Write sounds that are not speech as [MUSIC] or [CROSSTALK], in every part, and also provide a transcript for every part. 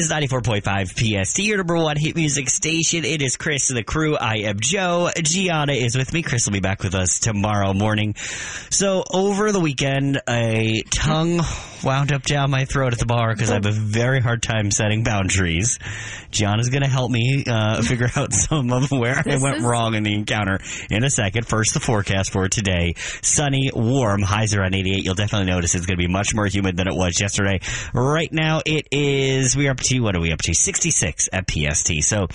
is 94.5 PST, your number one hit music station. It is Chris and the crew. I am Joe. Gianna is with me. Chris will be back with us tomorrow morning. So over the weekend, a tongue wound up down my throat at the bar because I have a very hard time setting boundaries. Gianna's going to help me uh, [LAUGHS] figure out some of where I went wrong in the encounter in a second. First, the forecast for today. Sunny, warm, highs around 88. You'll definitely notice it's going to be much more humid than it was yesterday. Right now, it is, we're up to, what are we up to? 66 at PST. So,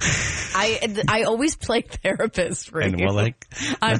[LAUGHS] I I always play therapist for and you. well, like, [LAUGHS] I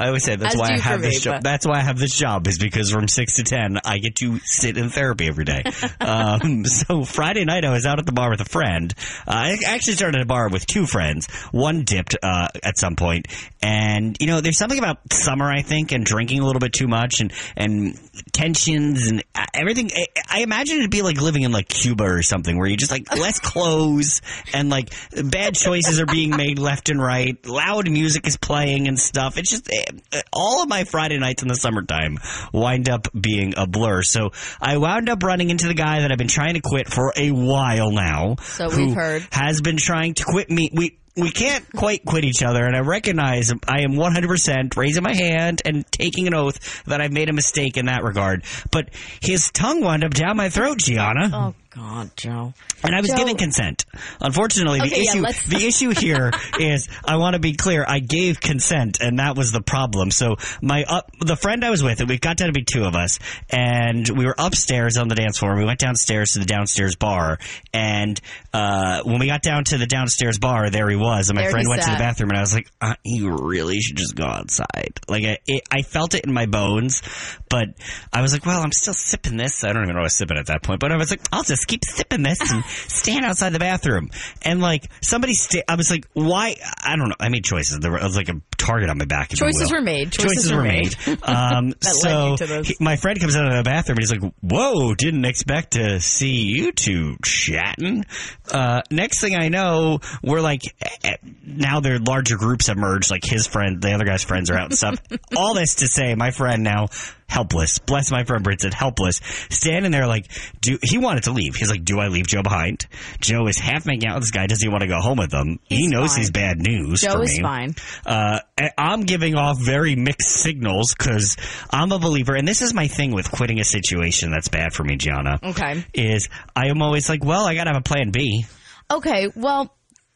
always say that's why I have this me, job. but- That's why I have this job is because from six to ten I get to sit in therapy every day. [LAUGHS] um, so Friday night I was out at the bar with a friend. Uh, I actually started at a bar with two friends. One dipped uh, at some point, and you know there's something about summer I think and drinking a little bit too much and and tensions and uh, everything. I, I imagine it'd be like living in like Cuba or something where you just like less clothes and like bad choices are being made left and right. Loud music is playing and stuff. It's just eh, all of my Friday nights in the summertime wind up being a blur. So I wound up running into the guy that I've been trying to quit for a while now. So who we've heard. has been trying to quit me. We we can't quite quit each other, and I recognize I am 100% raising my hand and taking an oath that I've made a mistake in that regard. But his tongue wound up down my throat, Gianna. Oh God, Joe. And I was Joe- given consent. Unfortunately, the Okay, issue let's- the [LAUGHS] issue here is I want to be clear. I gave consent, and that was the problem. So my up the friend I was with, we got down to be two of us, and we were upstairs on the dance floor. We went downstairs to the downstairs bar, and uh, when we got down to the downstairs bar, there he was, and my There friend went to the bathroom, and I was like, uh, "You really should just go outside." Like I, it, I felt it in my bones, but I was like, "Well, I'm still sipping this." I don't even know what I was sipping at that point, but I was like, "I'll just keep sipping this and stand outside the bathroom." And like somebody, sta- I was like, "Why?" I don't know. I made choices. There was like a target on my back. if Choices were made. Choices were were made. made. Um, [LAUGHS] so he- my friend comes out of the bathroom and he's like, "Whoa! Didn't expect to see you two chatting." Uh, next thing I know, we're like, eh, eh, now their larger groups have merged. Like his friend, the other guy's friends are out and stuff. [LAUGHS] All this to say, my friend now helpless. Bless my friend Bridget, helpless, standing there like, do he wanted to leave? He's like, do I leave Joe behind? Joe is half making out with this guy. Does he want to go home with him? he knows fine. he's bad news. Joe for is me. fine. Uh, I'm giving off very mixed signals because I'm a believer, and this is my thing with quitting a situation that's bad for me, Gianna. Okay. Is I am always like, well, I got to have a plan B. Okay. Well,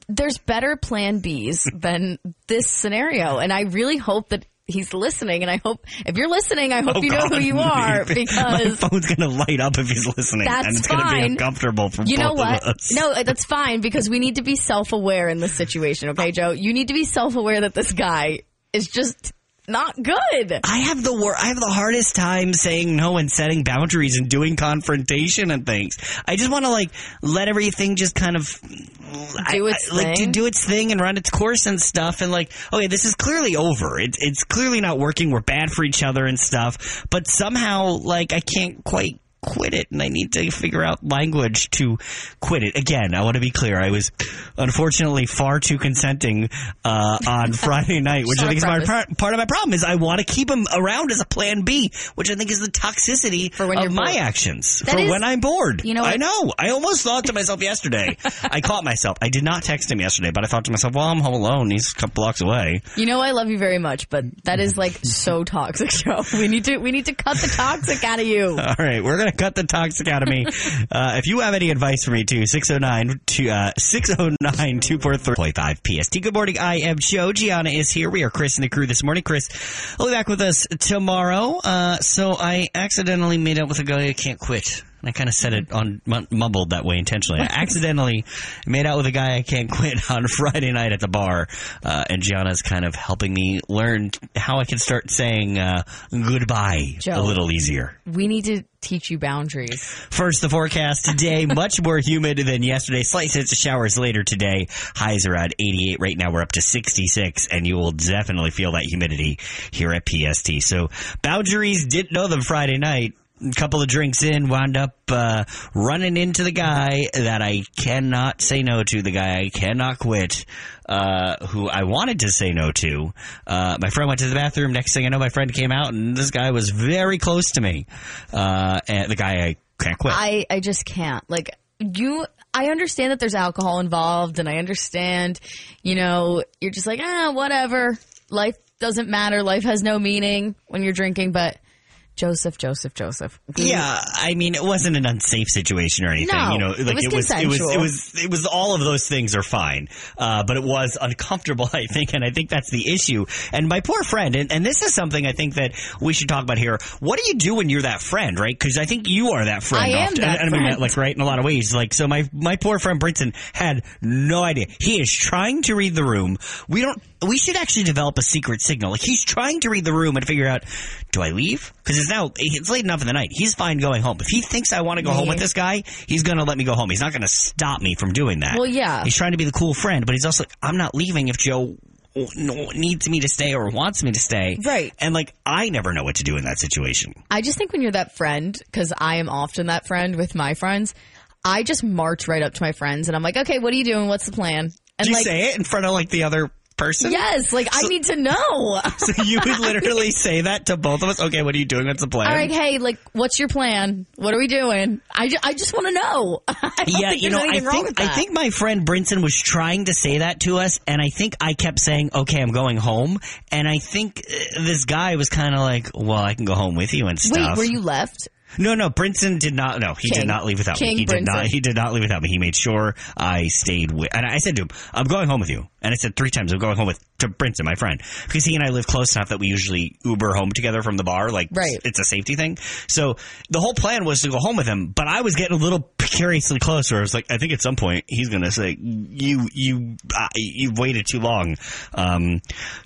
there's better Plan Bs than this scenario, and I really hope that he's listening. And I hope if you're listening, I hope Oh, you know God. who you are [LAUGHS] because my phone's gonna light up if he's listening, That's and it's gonna be fine. uncomfortable for you know both what? of us. No, that's [LAUGHS] fine because we need to be self-aware in this situation. Okay, Joe, you need to be self-aware that this guy is just not good. I have the wor- I have the hardest time saying no and setting boundaries and doing confrontation and things. I just want to like let everything just kind of Do its like to thing. do its thing and run its course and stuff. And like, okay, this is clearly over. It's it's clearly not working. We're bad for each other and stuff. But somehow, like, I can't quite quit it and I need to figure out language to quit it. Again, I want to be clear. I was unfortunately far too consenting uh, on [LAUGHS] Friday night, which I think is my, part, part of my problem is I want to keep him around as a plan B, which I think is the toxicity For when of my bored. actions. That for is- when I'm bored. You know I know. I almost thought to myself yesterday. [LAUGHS] I caught myself. I did not text him yesterday, but I thought to myself, well, I'm home alone. He's a couple blocks away. You know I love you very much, but that is like so [LAUGHS] toxic, Joe. We need to we need to cut the toxic out of you. All right, we're gonna [LAUGHS] cut the toxic out of me. [LAUGHS] uh, if you have any advice for me too, 609 to uh 609 243 PST. Good morning. I am Joe. Gianna is here. We are Chris and the crew this morning. Chris will be back with us tomorrow. Uh so I accidentally made up with a guy I can't quit. I kind of said it on mum- mumbled that way intentionally. I accidentally made out with a guy I can't [LAUGHS] quit on Friday night at the bar, uh, and Gianna's kind of helping me learn how I can start saying uh, goodbye a little easier. We need to teach you boundaries. First, the forecast today, [LAUGHS] much more humid than yesterday. Slight hits of showers later today. Highs around 88. Right now, we're up to 66, and you will definitely feel that humidity here at PST. So, boundaries didn't know them Friday night. A couple of drinks in, wound up uh, running into the guy that I cannot say no to, the guy I cannot quit, uh, who I wanted to say no to. Uh, my friend went to the bathroom. Next thing I know, my friend came out, and this guy was very close to me. Uh, and the guy I can't quit. I I just can't. Like you I understand that there's alcohol involved and I understand, you know, you're just like, ah, whatever. Life doesn't matter. Life has no meaning when you're drinking, but Joseph, Joseph, Joseph. Yeah, I mean, it wasn't an unsafe situation or anything. No, you know, it like was it was, it was, it was, it was. All of those things are fine, uh, but it was uncomfortable. [LAUGHS] I think, and I think that's the issue. And my poor friend, and, and this is something I think that we should talk about here. What do you do when you're that friend, right? Because I think you are that friend. I am often. that and, I mean friend. like, right in a lot of ways. Like, so my my poor friend Brinson had no idea. He is trying to read the room. We don't. We should actually develop a secret signal. Like he's trying to read the room and figure out, do I leave? Because it's now it's late enough in the night. He's fine going home. If he thinks I want to go home with this guy, he's going to let me go home. He's not going to stop me from doing that. Well, yeah. He's trying to be the cool friend, but he's also like, I'm not leaving if Joe needs me to stay or wants me to stay. Right. And like, I never know what to do in that situation. I just think when you're that friend, because I am often that friend with my friends, I just march right up to my friends and I'm like, okay, what are you doing? What's the plan? And Do you like, say it in front of like the other person? yes, like I need to know. [LAUGHS] So you would literally say that to both of us? Okay, what are you doing? What's the plan? All right, hey, like, what's your plan? What are we doing? I, ju- I just want to know. [LAUGHS] Yeah, think you know, I think I think my friend Brinson was trying to say that to us, and I think I kept saying, "Okay, I'm going home," and I think uh, this guy was kind of like, "Well, I can go home with you and Wait, stuff." were you left? No, no, Brinson did not. No, he did not leave without me. King He did not. Brinson. He did not leave without me. He made sure I stayed with. And I said to him, "I'm going home with you." And I said three times, "I'm going home with to Brinson, my friend," because he and I live close enough that we usually Uber home together from the bar. Like, Right. it's a safety thing. So the whole plan was to go home with him, but I was getting a little precariously close. Where I was like, I think at some point he's going to say, "You, you, uh, you've waited too long." Um,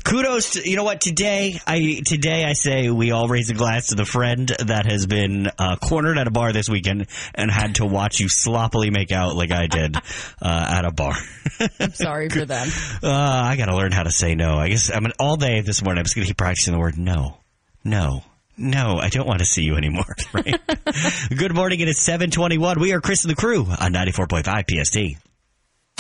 kudos to you know what today I today I say we all raise a glass to the friend that has been uh, cornered at a bar this weekend and had to watch you sloppily make out like I did [LAUGHS] uh, at a bar. I'm sorry for them. Uh, I got to learn how to say no. I guess I mean all day this morning I'm just going to keep practicing the word no, no. No, I don't want to see you anymore. [LAUGHS] Right? Good morning. It is 721. We are Chris and the crew on 94.5 PST.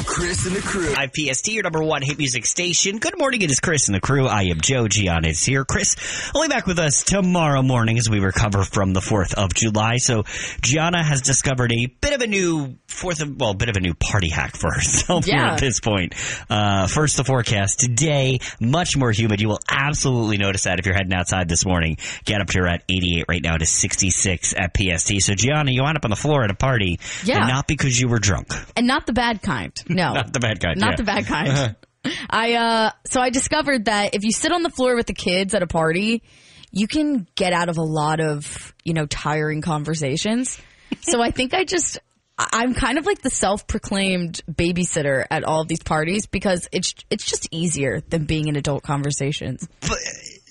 Chris and the crew. IPST, your number one hit music station. Good morning, it is Chris and the crew. I am Joe. Gianna is here. Chris, only back with us tomorrow morning as we recover from the 4th of July. So Gianna has discovered a bit of a new 4th of, well, a bit of a new party hack for herself here Yeah. at this point. Uh, first, the forecast today, much more humid. You will absolutely notice that if you're heading outside this morning. Get up to at 88 right now to 66 at PST. So Gianna, you wound up on the floor at a party. Yeah. And not because you were drunk. And not the bad kind. [LAUGHS] No. Not the bad kind. Not yeah. the bad kind. I uh so I discovered that if you sit on the floor with the kids at a party, you can get out of a lot of, you know, tiring conversations. So I think I just I- I'm kind of like the self-proclaimed babysitter at all of these parties because it's it's just easier than being in adult conversations. But,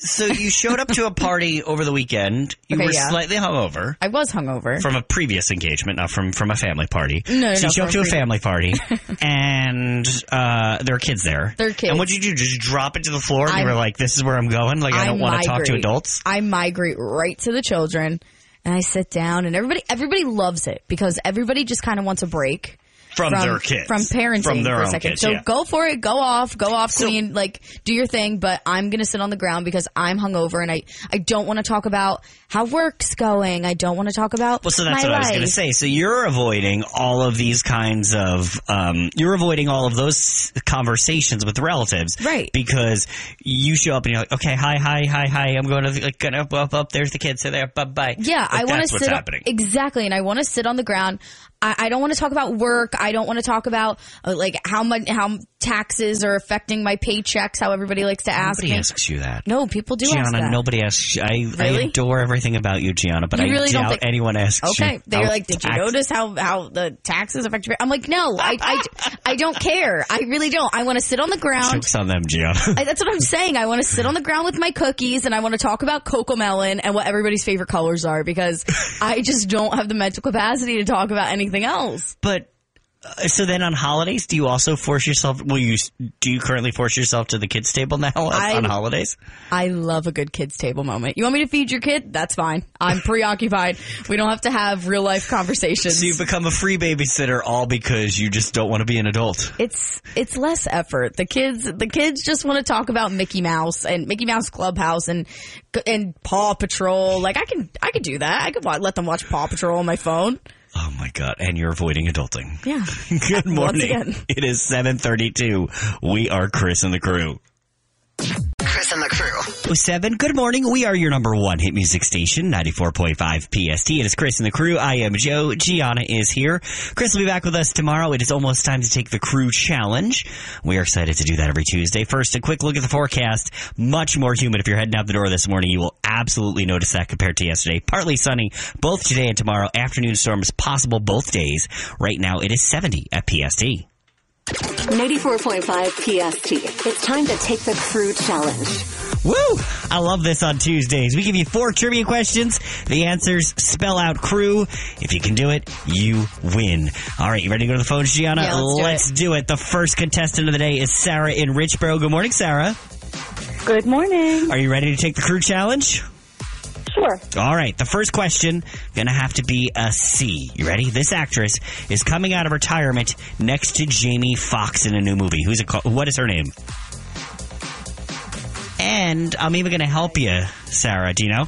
so you showed up to a party over the weekend. You Okay, were yeah. slightly hungover I was hungover. from a previous engagement, not from from a family party. No, no, so you no, showed up to a family party, [LAUGHS] and uh, there are kids there. There are kids. And what did you do? Just drop it to the floor? And you were like, "This is where I'm going." Like, I don't want to talk to adults. I migrate right to the children and I sit down and everybody everybody loves it because everybody just kind of wants a break. From their kids. From parenting From their for a own second. kids, so yeah. go for it, go off, go off So- clean, like do your thing, but I'm gonna sit on the ground because I'm hungover and I, I don't want to talk about how work's going. I don't want to talk about Well, so that's what I was going to say. So you're avoiding all of these kinds of, um, you're avoiding all of those conversations with relatives, Right. Because you show up and you're like, okay, hi, hi, hi, hi. I'm going to like, gonna up, up, up. There's the kids. So there, bye, bye. Yeah, Like, I want to what's sit happening. exactly, and I want to sit on the ground. I, I don't want to talk about work. I don't want to talk about uh, like how much how taxes are affecting my paychecks. How everybody likes to ask Nobody me. asks you that. No, people do ask Gianna, that. nobody asks. I, I Really? adore everything about you, Gianna, but You I really don't doubt think- anyone asks you. Okay, they're like, "Did you notice how how the taxes affect your?" I'm like, "No, I I, I don't care. I really don't. I want to sit on the ground. Jokes on them, Gianna. [LAUGHS] I, that's what I'm saying. I want to sit on the ground with my cookies and I want to talk about Cocomelon and what everybody's favorite colors are because I just don't have the mental capacity to talk about anything else. But uh, so then on holidays, do you also force yourself? Will you do you currently force yourself to the kids table now I- on holidays? I love a good kids table moment. You want me to feed your kid? That's fine. I'm preoccupied. We don't have to have real life conversations. So you become a free babysitter all because you just don't want to be an adult. it's it's less effort. The kids the kids just want to talk about Mickey Mouse and Mickey Mouse Clubhouse and and Paw Patrol. Like I can I could do that. I could let them watch Paw Patrol on my phone. Oh my god! And you're avoiding adulting. Yeah. [LAUGHS] Good morning. again. It is seven thirty-two. We are Chris and the crew. Chris and the crew. Oh, Seven. Good morning. We are your number one hit music station, ninety four point five PST. It is Chris and the crew. I am Joe. Gianna is here. Chris will be back with us tomorrow. It is almost time to take the crew challenge. We are excited to do that every Tuesday. First, a quick look at the forecast. Much more humid. If you're heading out the door this morning, you will absolutely notice that compared to yesterday. Partly sunny both today and tomorrow. Afternoon storms possible both days. Right now, it is seventy at PST. 94.5 PST. It's time to take the crew challenge. Woo! I love this on Tuesdays. We give you four trivia questions. The answers spell out crew. If you can do it, you win. All right, you ready to go to the phone, Gianna? Yeah, let's do let's do it. The first contestant of the day is Sarah in Richboro. Good morning, Sarah. Good morning. Are you ready to take the crew challenge? Sure. All right, the first question gonna have to be a C. You ready? This actress is coming out of retirement next to Jamie Foxx in a new movie. Who's it called? What is her name? And I'm even gonna help you, Sarah. Do you know?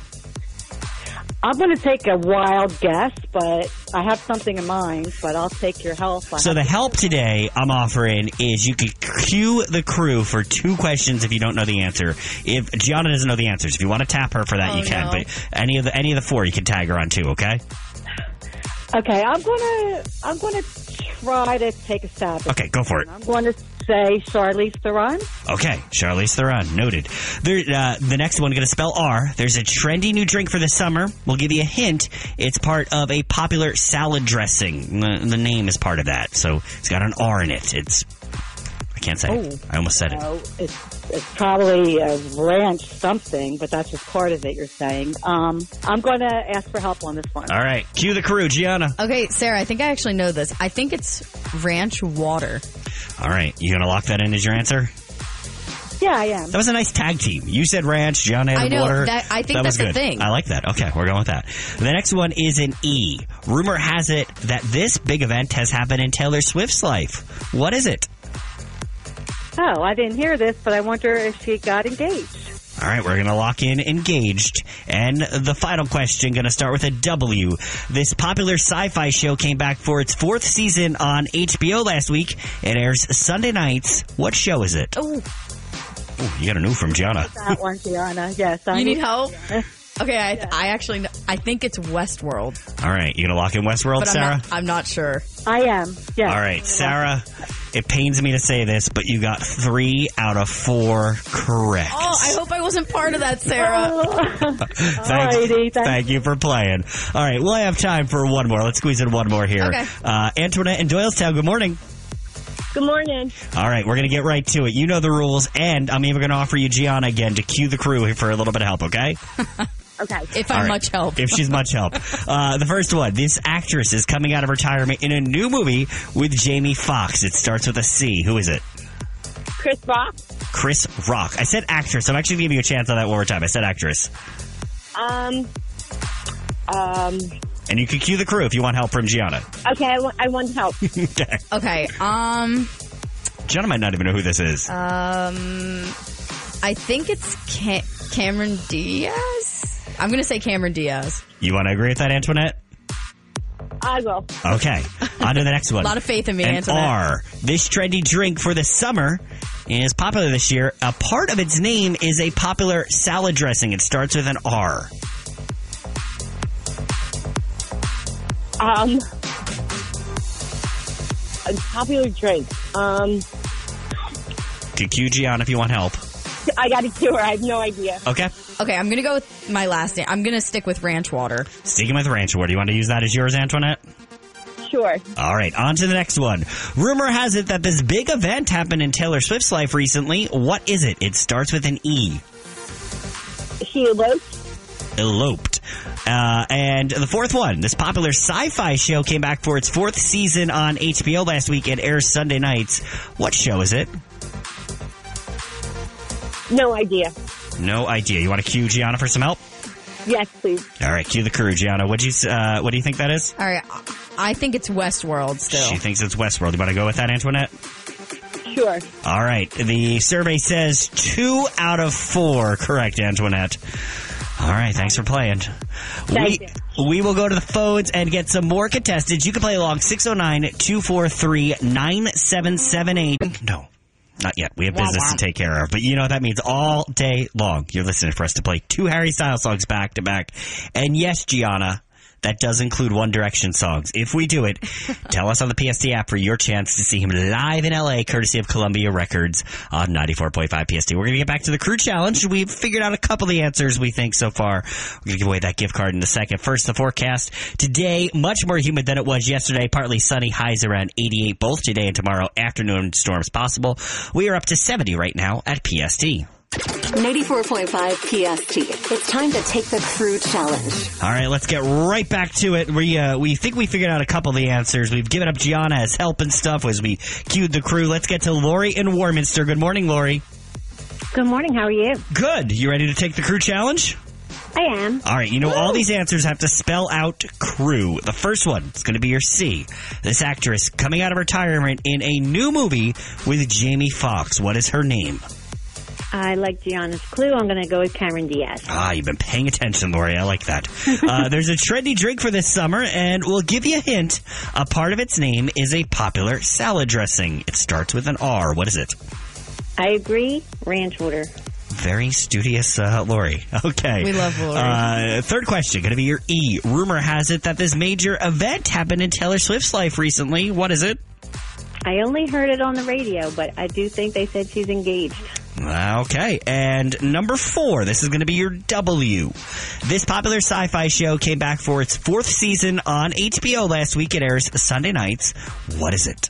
I'm going to take a wild guess, but I have something in mind, but I'll take your help. I So the help today I'm offering is you could cue the crew for two questions if you don't know the answer. If Gianna doesn't know the answers, if you want to tap her for that, Oh, you can. no. But any of the any of the four, you can tag her on too. Okay. okay, I'm going to I'm to try to take a stab. At Okay, go for it. I'm going to say Charlize Theron. Okay, Charlize Theron, noted. There, uh, the next one going to spell R. There's a trendy new drink for the summer. We'll give you a hint. It's part of a popular salad dressing. The, the name is part of that, so it's got an R in it. It's can't say. it. Oh. I almost said it. It's it's probably a ranch something, but that's just part of it. You're saying. Um, I'm going to ask for help on this one. All right, cue the crew, Gianna. Okay, Sarah, I think I actually know this. I think it's ranch water. All right, you gonna lock that in as your answer? Yeah, I am. That was a nice tag team. You said ranch, John I know, water. that- I think that was good. a thing. I like that. Okay, we're going with that. The next one is an E. Rumor has it that this big event has happened in Taylor Swift's life. What is it? Oh, I didn't hear this, but I wonder if she got engaged. All right, we're going to lock in engaged. And the final question going to start with a W. This popular sci-fi show came back for its fourth season on HBO last week. It airs Sunday nights. What show is it? Oh, Ooh, you got a new from Gianna. That one, Gianna. Yes, I you need help? Okay, I, I actually know, I think it's Westworld, All right, you going to lock in Westworld, but I'm Sarah? not, I'm not sure. I am. Yes. All right, Sarah. It pains me to say this, but you got three out of four correct. Oh, I hope I wasn't part of that, Sarah. [LAUGHS] [LAUGHS] thank, Alrighty, thank- thank you for playing. All right, we'll have time for one more. Let's squeeze in one more here. Okay. Uh, Antoinette in Doylestown, good morning. Good morning. All right, we're going to get right to it. You know the rules, and I'm even going to offer you Gianna again to cue the crew for a little bit of help, okay? [LAUGHS] Okay. If I'm right. much help. If she's much help. [LAUGHS] Uh, the first one. This actress is coming out of retirement in a new movie with Jamie Foxx. It starts with a C. Who is it? Chris Rock. Chris Rock. I said actress. I'm actually giving you a chance on that one more time. I said actress. Um. Um. And you can cue the crew if you want help from Gianna. Okay, I want, want help. [LAUGHS] okay. Okay, um, Gianna might not even know who this is. um, I think it's Ca- Cameron Diaz. I'm gonna say Cameron Diaz. you want to agree with that, Antoinette? I will. Okay. On to the next [LAUGHS] one. A lot of faith in me, An Antoinette. R. This trendy drink for the summer is popular this year. A part of its name is a popular salad dressing. It starts with an R. Um, a popular drink. Um, To cue Gianna if you want help. [LAUGHS] I got a cure. I have no idea. Okay. Okay, I'm gonna go with my last name. I'm gonna stick with ranch water. Sticking with ranch water. Do you want to use that as yours, Antoinette? Sure. All right, on to the next one. Rumor has it that this big event happened in Taylor Swift's life recently. What is it? It starts with an E. She eloped. Eloped. Uh, and the fourth one, this popular sci-fi show came back for its fourth season on HBO last week. It airs Sunday nights. What show is it? No idea. No idea. You want to cue Gianna for some help? Yes, please. All right, cue the crew, Gianna. What do you uh, What do you think that is? All right, I think it's Westworld still. She thinks it's Westworld. You want to go with that, Antoinette? Sure. All right. The survey says two out of four correct, Antoinette. All right, thanks for playing. we, you. we will go to the phones and get some more contestants. You can play along 609 243 9778. No. Not yet. We have business to take care of. But you know what that means all day long. You're listening for us to play two Harry Styles songs back to back. And yes, Gianna, that does include One Direction songs. If we do it, [LAUGHS] tell us on the PST app for your chance to see him live in LA, courtesy of Columbia Records on 94.5 PST. We're going to get back to the crew challenge. We've figured out a couple of the answers we think so far. We're going to give away that gift card in a second. First, the forecast. Today, much more humid than it was yesterday. Partly sunny, highs around 88 both today and tomorrow. Afternoon storms possible. We are up to 70 right now at PST. 94.5 PST. It's time to take the crew challenge. All right, let's get right back to it. We uh, we think we figured out a couple of the answers. We've given up Gianna as help and stuff as we cued the crew. Let's get to Lori in Warminster. Good morning, Lori. Good morning. How are you? Good. You ready to take the crew challenge? I am. All right, you know all these answers have to spell out crew. The first one is going to be your C. This actress coming out of retirement in a new movie with Jamie Foxx. What is her name? I like Gianna's clue. I'm going to go with Cameron Diaz. Ah, you've been paying attention, Lori. I like that. [LAUGHS] Uh, there's a trendy drink for this summer, and we'll give you a hint. A part of its name is a popular salad dressing. It starts with an R. What is it? I agree. Ranch water. Very studious, uh, Lori. [LAUGHS] Okay. We love Lori. Uh, third question, going to be your E. Rumor has it that this major event happened in Taylor Swift's life recently. What is it? I only heard it on the radio, but I do think they said she's engaged. Okay. And number four, this is going to be your W. This popular sci fi show came back for its fourth season on HBO last week. It airs Sunday nights. What is it?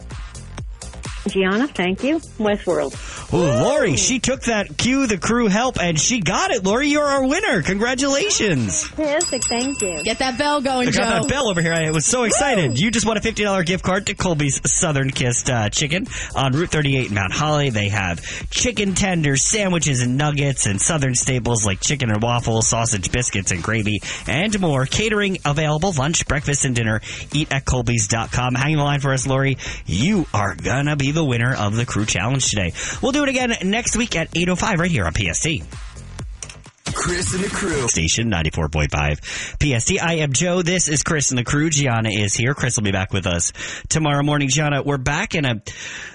Gianna, thank you. Westworld. Oh, Lori, she took that cue, the crew help, and she got it. Lori, you're our winner. Congratulations. Fantastic. Thank you. Get that bell going, I Joe. got that bell over here. I was so excited. You just won a $50 gift card to Colby's Southern Kissed uh, Chicken on Route 38 in Mount Holly. They have chicken tenders, sandwiches, and nuggets, and Southern staples like chicken and waffles, sausage, biscuits, and gravy, and more. Catering available, lunch, breakfast, and dinner. Eat at Colby's.com. Hang the line for us, Lori. You are gonna be the winner of the crew challenge today. We'll do it again next week at 8.05 right here on PST. Chris and the crew. Station 94.5 PST. I am Joe. This is Chris and the crew. Gianna is here. Chris will be back with us tomorrow morning. Gianna, we're back in a,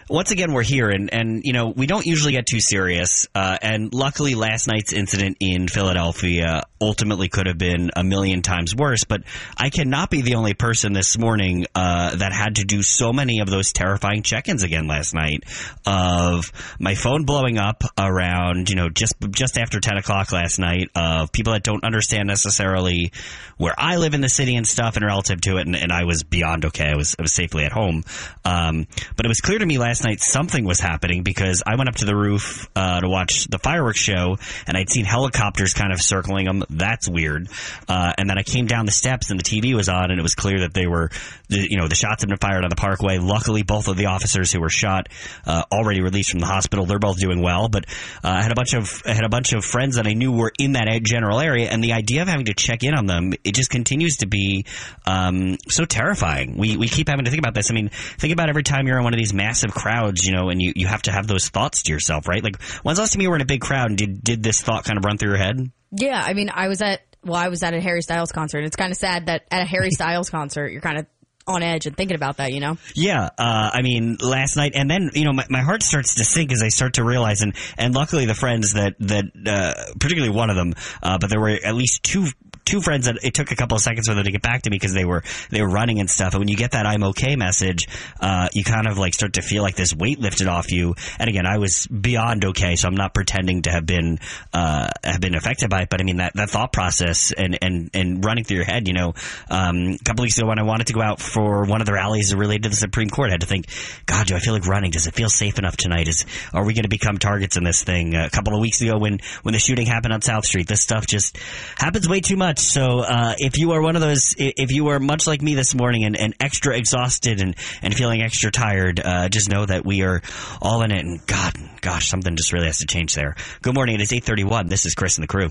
once again, we're here and, and, you know, we don't usually get too serious. Uh, and luckily last night's incident in Philadelphia ultimately could have been a million times worse, but I cannot be the only person this morning, uh, that had to do so many of those terrifying check-ins again last night of my phone blowing up around, you know, just, just after 10 o'clock last night of people that don't understand necessarily where I live in the city and stuff and relative to it. And, and I was beyond okay. I was, I was safely at home. Um, but it was clear to me last night something was happening because I went up to the roof, uh, to watch the fireworks show and I'd seen helicopters kind of circling them. That's weird. Uh, and then I came down the steps and the TV was on and it was clear that they were, the, you know, the shots have been fired on the parkway. Luckily, both of the officers who were shot, uh, already released from the hospital. They're both doing well, but, uh, I had a bunch of, I had a bunch of friends that I knew were in that general area and the idea of having to check in on them, it just continues to be, um, so terrifying. We, we keep having to think about this. I mean, think about every time you're in one of these massive crowds, you know, and you, you have to have those thoughts to yourself, right? Like, when's the last time you were in a big crowd and did, did this thought kind of run through your head? Yeah, I mean, I was at well, I was at a Harry Styles concert. It's kind of sad that at a Harry [LAUGHS] Styles concert, you're kind of on edge and thinking about that, you know? Yeah, uh, I mean, last night, and then you know, my, my heart starts to sink as I start to realize, and and luckily the friends that that uh, particularly one of them, uh, but there were at least two two friends that it took a couple of seconds for them to get back to me because they were they were running and stuff. And when you get that I'm okay message, uh, you kind of like start to feel like this weight lifted off you. And again, I was beyond okay, so I'm not pretending to have been uh, have been affected by it. But I mean that that thought process and and and running through your head, you know, um, a couple weeks ago when I wanted to go out for one of the rallies related to the Supreme Court, I had to think, God, do I feel like running? Does it feel safe enough tonight? Is are we going to become targets in this thing? a couple of weeks ago when when the shooting happened on South Street, this stuff just happens way too much. So uh, if you are one of those, if you are much like me this morning and, and extra exhausted and, and feeling extra tired, uh, just know that we are all in it. And God, gosh, something just really has to change there. Good morning. It is 831. This is Chris and the crew.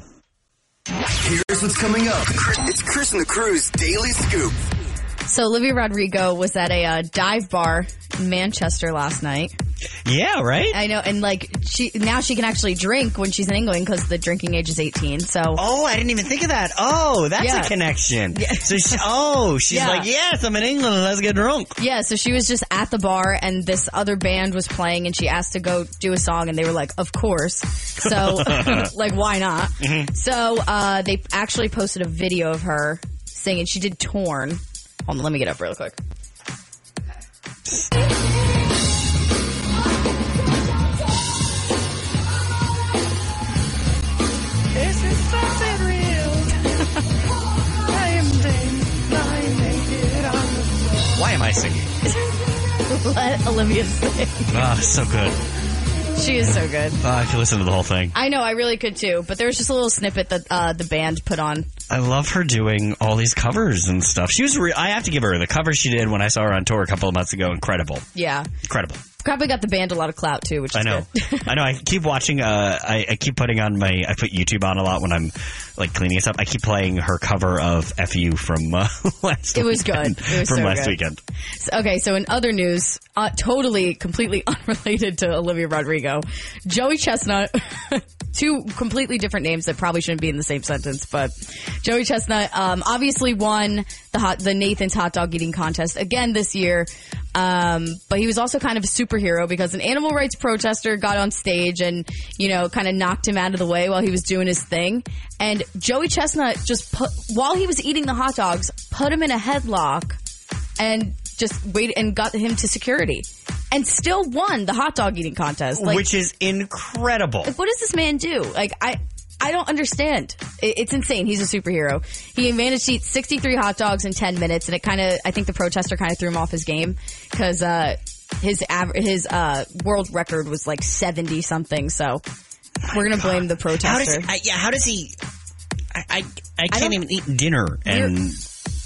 Here's what's coming up. It's Chris and the crew's daily scoop. So Olivia Rodrigo was at a uh, dive bar in Manchester last night. Yeah, right? I know, and like she now she can actually drink when she's in England because the drinking age is 18. So Oh, I didn't even think of that. Oh, that's Yeah. a connection. So, she, oh, she's Yeah. like, yes, I'm in England. Let's get drunk. yeah, so she was just at the bar and this other band was playing and she asked to go do a song and they were like, of course. So [LAUGHS] like, why not? So uh, they actually posted a video of her singing. She did "Torn." Hold on, let me get up real quick. [LAUGHS] Why am I singing? [LAUGHS] Let Olivia sing. Oh, so good. She is so good. Oh, I could listen to the whole thing. I know, I really could too. But there was just a little snippet that uh, the band put on. I love her doing all these covers and stuff. She was. Re- I have to give her the cover she did when I saw her on tour a couple of months ago. Incredible, Yeah, incredible. Probably got the band a lot of clout too, which I know. good. [LAUGHS] I know. I keep watching. Uh, I, I keep putting on my. I put YouTube on a lot when I'm like cleaning stuff. I keep playing her cover of "Fu" from uh, [LAUGHS] last. It was weekend. good. It was from so last good. weekend. Okay, so in other news, uh, totally, completely [LAUGHS] unrelated to Olivia Rodrigo, Joey Chestnut, two completely different names that probably shouldn't be in the same sentence, but Joey Chestnut um, obviously won the hot, the Nathan's hot dog eating contest again this year. Um, but he was also kind of a superhero because an animal rights protester got on stage and, you know, kind of knocked him out of the way while he was doing his thing. And Joey Chestnut just put, while he was eating the hot dogs, put him in a headlock and just wait and got him to security and still won the hot dog eating contest. Like, which is incredible. like, what does this man do? Like, I, I don't understand. It's insane. He's a superhero. He managed to eat 63 hot dogs in 10 minutes, and it kind of, I think the protester kind of threw him off his game because uh, his aver- his uh, world record was like 70 something. So we're gonna blame the How does protester. I, yeah? How does he? I I, I I can't don't- even eat dinner and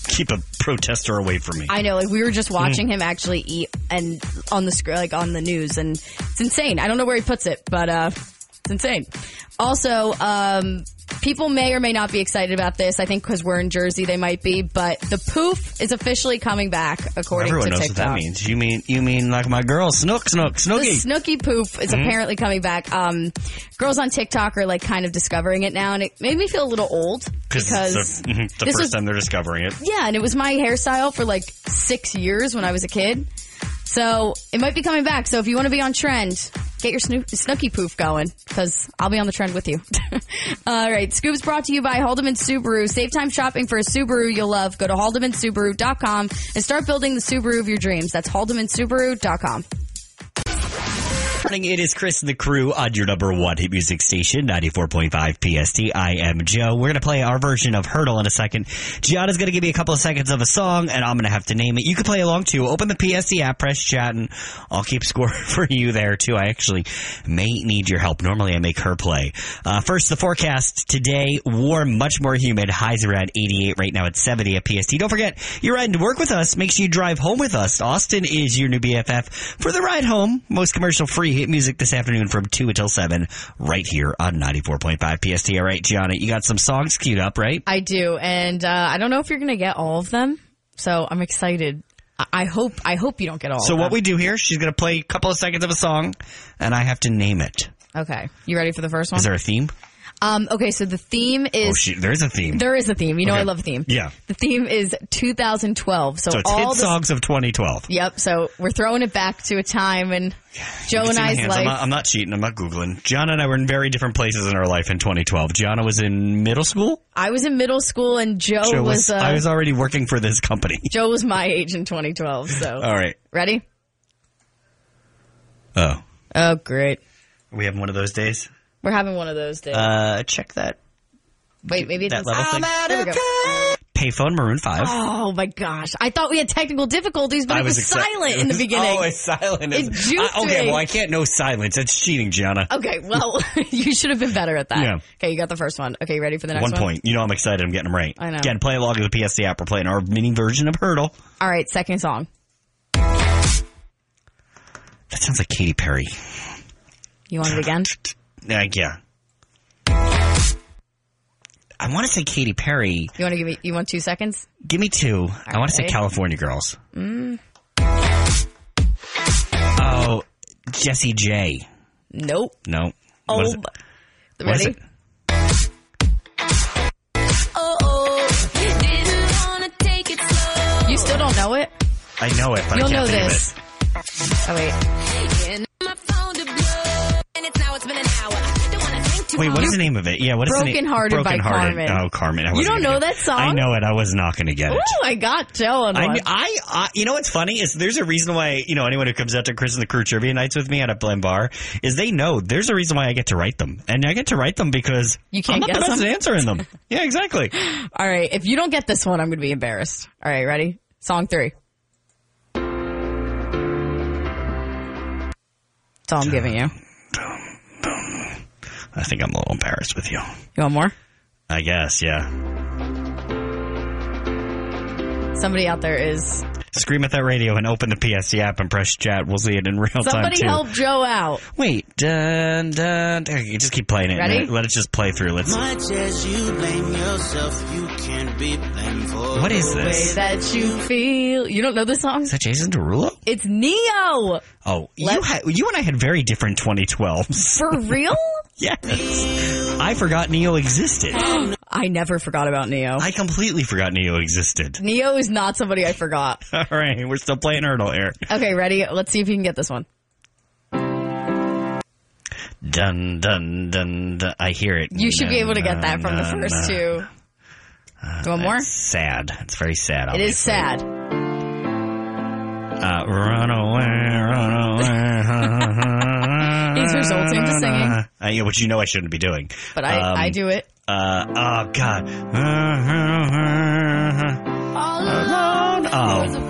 keep a protester away from me. I know, like we were Mm. just watching him actually eat and on the screen, like on the news, and it's insane. I don't know where he puts it, but uh, it's insane. Also, um, people may or may not be excited about this. I think because we're in Jersey, they might be. But the poof is officially coming back, according Everyone to knows TikTok. what that means. You mean you mean like my girl Snook Snook The Snooki? Snooki poof is Mm-hmm. apparently coming back. Um, girls on TikTok are like kind of discovering it now, and it made me feel a little old Because the, mhm, the first was- time they're discovering it. Yeah, and it was my hairstyle for like six years when I was a kid. So it might be coming back. So if you want to be on trend, get your snoo- Snooki poof going because I'll be on the trend with you. [LAUGHS] All right. Scoops brought to you by Haldeman Subaru. Save time shopping for a Subaru you'll love. Go to haldemansubaru.com and start building the Subaru of your dreams. That's haldemansubaru.com. Morning, it is Chris and the crew on your number one hit music station, 94.5 PST. I am Joe. We're going to play our version of Heardle in a second. Gianna's going to give me a couple of seconds of a song, and I'm going to have to name it. You can play along too. Open the PST app, press chat, and I'll keep [LAUGHS] score for you there too. I actually may need your help. Normally I make her play. Uh, first, the forecast today, warm, much more humid. Highs around 88 right now at 70 at PST. Don't forget, you're riding to work with us. Make sure you drive home with us. Austin is your new BFF for the ride home. Most commercial free hit music this afternoon from 2 until 7 right here on 94.5 PST. All right, Gianna, you got some songs queued up, right? I do, and uh, I don't know if you're going to get all of them. So I'm excited. I, hope I hope you don't get all. Of them So what we do here, she's going to play a couple of seconds of a song, and I have to name it. Okay, you ready for the first one? Is there a theme? Um, okay, so the theme Oh, is she, there's a theme. there is a theme. You know Okay. I love a theme. Yeah. The theme is 2012. So, so it's all hit the songs of 2012. Yep. So we're throwing it back to a time [SIGHS] and Joe and I's life. I'm not, I'm not cheating. I'm not Googling. Gianna and I were in very different places in our life in 2012. Gianna was in middle school. I was in middle school and Joe, Joe was, was, uh, I was already working for this company. [LAUGHS] Joe was my age in 2012. So All right. ready? Oh, Oh, great. are we having one of those days? We're having one of those days. Uh, check that. Wait, maybe it that doesn't- level thing. There we go. Payphone Maroon 5. Oh my gosh! I thought we had technical difficulties, but I it was, exci- silent it in the beginning. Oh, it's silent. It It's- juked I- okay, me. well, I can't know silence. That's cheating, Gianna. Okay, well, [LAUGHS] you should have been better at that. Yeah. Okay, you got the first one. Okay, you ready for the next One one? point. You know I'm excited. I'm getting them right. I know. Again, play along with the PST app. We're playing our mini version of Heardle. All right, second song. That sounds like Katy Perry. You want it again? [LAUGHS] Yeah. I want to say Katy Perry. You want to give me? You want two seconds? Give me two. I want to say. California Girls. Mm. Oh, Jessie J. Nope. Nope. Oh, What is it? What is it? You still don't know it? I know it, but You'll I know can't think this. Oh wait. Of it. Wait, what is the name of it? Yeah, what is the name? Broken Hearted by. Karmin. Oh, Karmin. I You don't know that song? I know it. I was not going to get it. Ooh, I got Joe on I, one. I, I, you know what's funny is there's a reason why you know anyone who comes out to Chris and the Crew trivia nights with me at a blend bar is they know there's a reason why I get to write them, and I get to write them because You can't I'm not the best them? at answering them. [LAUGHS] yeah, exactly. [LAUGHS] All right. If you don't get this one, I'm going to be embarrassed. All right. Ready? Song three. That's all I'm giving you. I think I'm a little embarrassed with you. You want more? I guess, yeah. Somebody out there is. Scream at that radio and open the PST app and press chat. We'll see it in real time Somebody too. help Joe out. Wait, dun dun. dun. You just keep playing it. Ready? Let it just play through. Let's. Much as you blame yourself, you can't be blamed for What is Way this? that you feel. You don't know this song? Is that Jason Derulo? It's Ne-Yo. Oh, you Let- had you and I had very different 2012s. For real? [LAUGHS] yes, I forgot Ne-Yo existed. [GASPS] I never forgot about Ne-Yo. I completely forgot Ne-Yo existed. Ne-Yo is not somebody I forgot. [LAUGHS] All right, we're still playing Heardle here. Okay, ready? Let's see if you can get this one. Dun dun dun. dun. I hear it. You should be able to get that from the first dun, two. You want more? Sad. It's very sad. It is sad. Uh, run away, run away. [LAUGHS] He's resulting to singing. [LAUGHS] Uh, yeah, which you know I shouldn't be doing. But I, Um, I do it. Uh, oh God. Oh,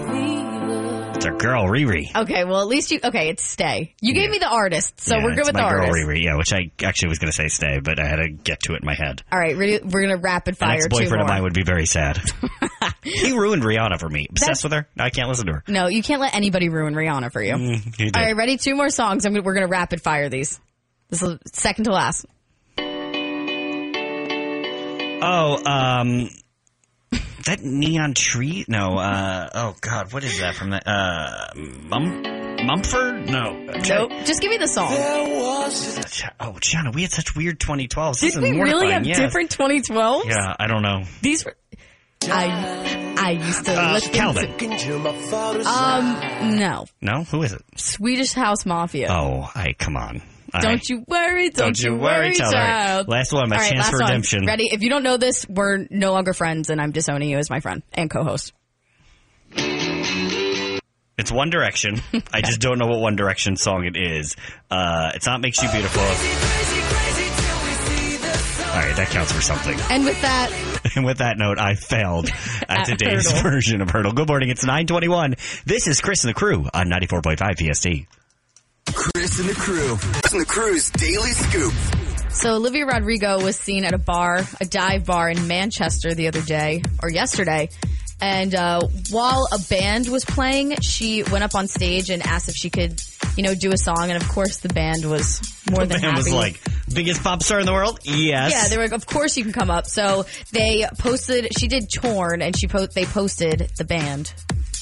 it's our girl Riri. Okay, well at least you. Okay, it's stay. You gave Yeah. me the artist, so Yeah, we're good it's with my the girl artist. Riri. Yeah, which I actually was going to say stay, but I had to get to it in my head. All right, ready, we're gonna rapid fire two ex-boyfriend of mine would be very sad. [LAUGHS] he ruined Rihanna for me. Obsessed with her. I can't listen to her. no, you can't let anybody ruin Rihanna for you. Did. All right, ready? Two more songs. I'm gonna, we're gonna rapid fire these. This is second to last. Oh, um, that neon tree? No. Uh, oh God, what is that from that? Uh, Mum, Mumford? No. Nope. Just give me the song. Oh, Gianna, we had such weird 2012s. This Did we really have yes. different 2012s? Yeah, I don't know. These were. I I used to Uh, listen Calvin. to. Um, no. No, who is it? Swedish House Mafia. Oh, I come on. Don't you worry, don't, Don't you worry, child. child. Last one, my right, chance for one. redemption. Ready? If you don't know this, we're no longer friends, and I'm disowning you as my friend and co-host. It's One Direction. [LAUGHS] I just don't know what One Direction song it is. Uh, it's not Makes You Beautiful. All right, that counts for something. And with that, [LAUGHS] And with that note, I failed [LAUGHS] at, At today's Heardle. version of Heardle. Good morning. It's 921. This is Chris and the crew on 94.5 PST. Chris and the crew. Chris and the crew's daily scoop. so Olivia Rodrigo was seen at a bar, a dive bar in Manchester the other day or yesterday. And uh, while a band was playing, she went up on stage and asked if she could, you know, do a song. And of course, the band was more The than band happy. was like, biggest pop star in the world? Yes. Yeah, they were like, of course you can come up. So they posted, she did Torn, and she po- they posted the band,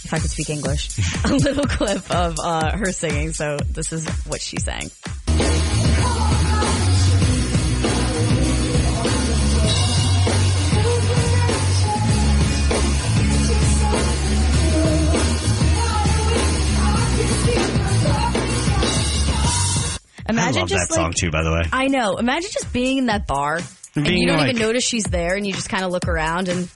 if I could speak English, [LAUGHS] a little clip of uh, her singing. So this is what she sang. Imagine I love just that song like, too, by the way. I know. Imagine just being in that bar and Being you don't like- even notice she's there, and you just kind of look around, and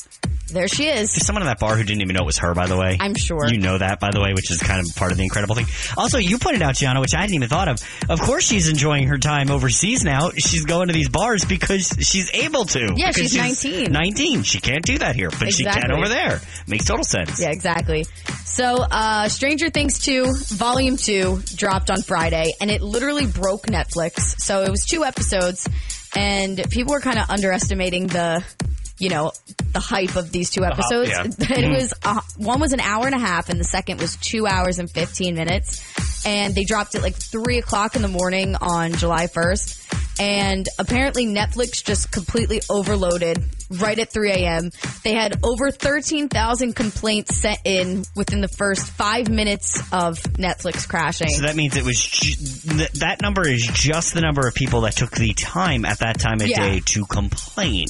there she is. There's someone in that bar who didn't even know it was her, by the way. I'm sure. You know that, by the way, which is kind of part of the incredible thing. Also, you pointed out, Gianna, which I hadn't even thought of. Of course she's enjoying her time overseas now. She's going to these bars because she's able to. Yeah, Because she's 19. 19. She can't do that here, but she can over there. Makes total sense. Yeah, exactly. So, uh, Stranger Things 2, Volume 2 dropped on Friday, and it literally broke Netflix. So, it was two episodes, and people were kind of underestimating the, you know, the hype of these two episodes. yeah. [LAUGHS] it was, uh, one was an hour and a half, and the second was two hours and 15 minutes. And they dropped it like 3 o'clock in the morning on July 1st. And apparently Netflix just completely overloaded right at 3 a.m. They had over 13,000 complaints sent in within the first five minutes of Netflix crashing. So that means it was ju- th- that number is just the number of people that took the time at that time of Yeah. day to complain.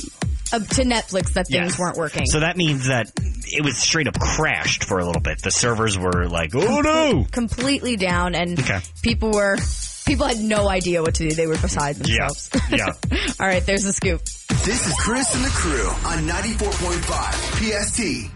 Uh, to Netflix that things Yes. weren't working. So that means that it was straight up crashed for a little bit. The servers were like, "Oh no!" completely down and Okay. people were people had no idea what to do. They were beside themselves. Yeah, themselves. yeah. [LAUGHS] All right, there's the scoop. This is Chris and the crew on 94.5 PST.